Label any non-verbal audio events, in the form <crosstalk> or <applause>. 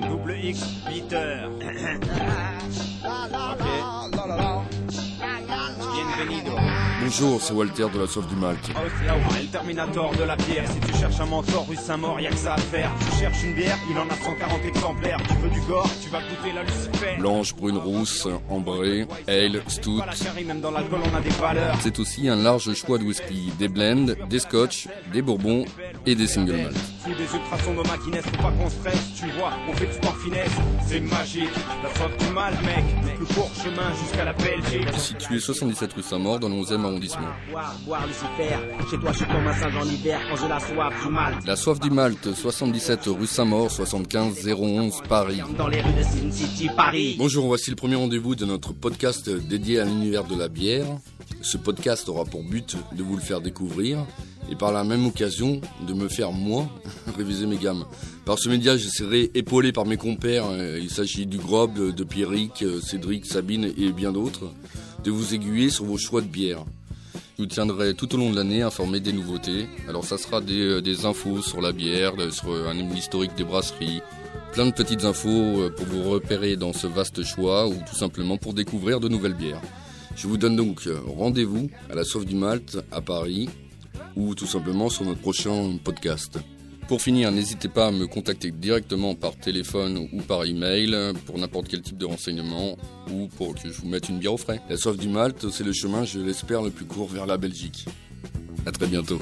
Double X, Peter. <coughs> Bonjour, c'est Walter de la Soif du Malte. Oh, c'est le Terminator de la bière. Si tu cherches un mentor, rue Saint-Maur, y'a que ça à faire. Tu cherches une bière, il en a 140 exemplaires. Tu veux du gore, tu vas goûter la Lucifer. Blanche, brune, rousse, ambrée, ale, stout. Pas la carie, même dans l'alcool, on a des valeurs. C'est aussi un large choix de whisky, des blends, des scotch, des bourbons et des single malt. Sous des ultrasons de maquinesse, faut pas qu'on stresse. Tu vois, on fait du sport finesse. C'est magique. La soif du mal, mec. Le plus court chemin jusqu'à la Belgique. Situé 77 rue Saint-Maur dans le 11e arrondissement. Boire, boire Lucifer. Chez toi, je suis comme un singe en hiver quand j'ai la soif du mal. La Soif du Malte, 77 rue Saint-Maur, 75 011 Paris. Dans les rues de Sin City, Paris. Bonjour, voici le premier rendez-vous de notre podcast dédié à l'univers de la bière. Ce podcast aura pour but de vous le faire découvrir et par la même occasion de me faire moi <laughs> réviser mes gammes. Par ce média, je serai épaulé par mes compères. euh, Il s'agit du Grob, de Pierrick, euh, Cédric, Sabine et bien d'autres, de vous aiguiller sur vos choix de bière. Je vous tiendrai tout au long de l'année informé des nouveautés. Alors ça sera des, euh, infos sur la bière, sur un historique des brasseries, plein de petites infos pour vous repérer dans ce vaste choix ou tout simplement pour découvrir de nouvelles bières. Je vous donne donc rendez-vous à la Soif du Malte à Paris ou tout simplement sur notre prochain podcast. Pour finir, n'hésitez pas à me contacter directement par téléphone ou par email pour n'importe quel type de renseignement ou pour que je vous mette une bière au frais. La Soif du Malte, c'est le chemin, je l'espère, le plus court vers la Belgique. À très bientôt.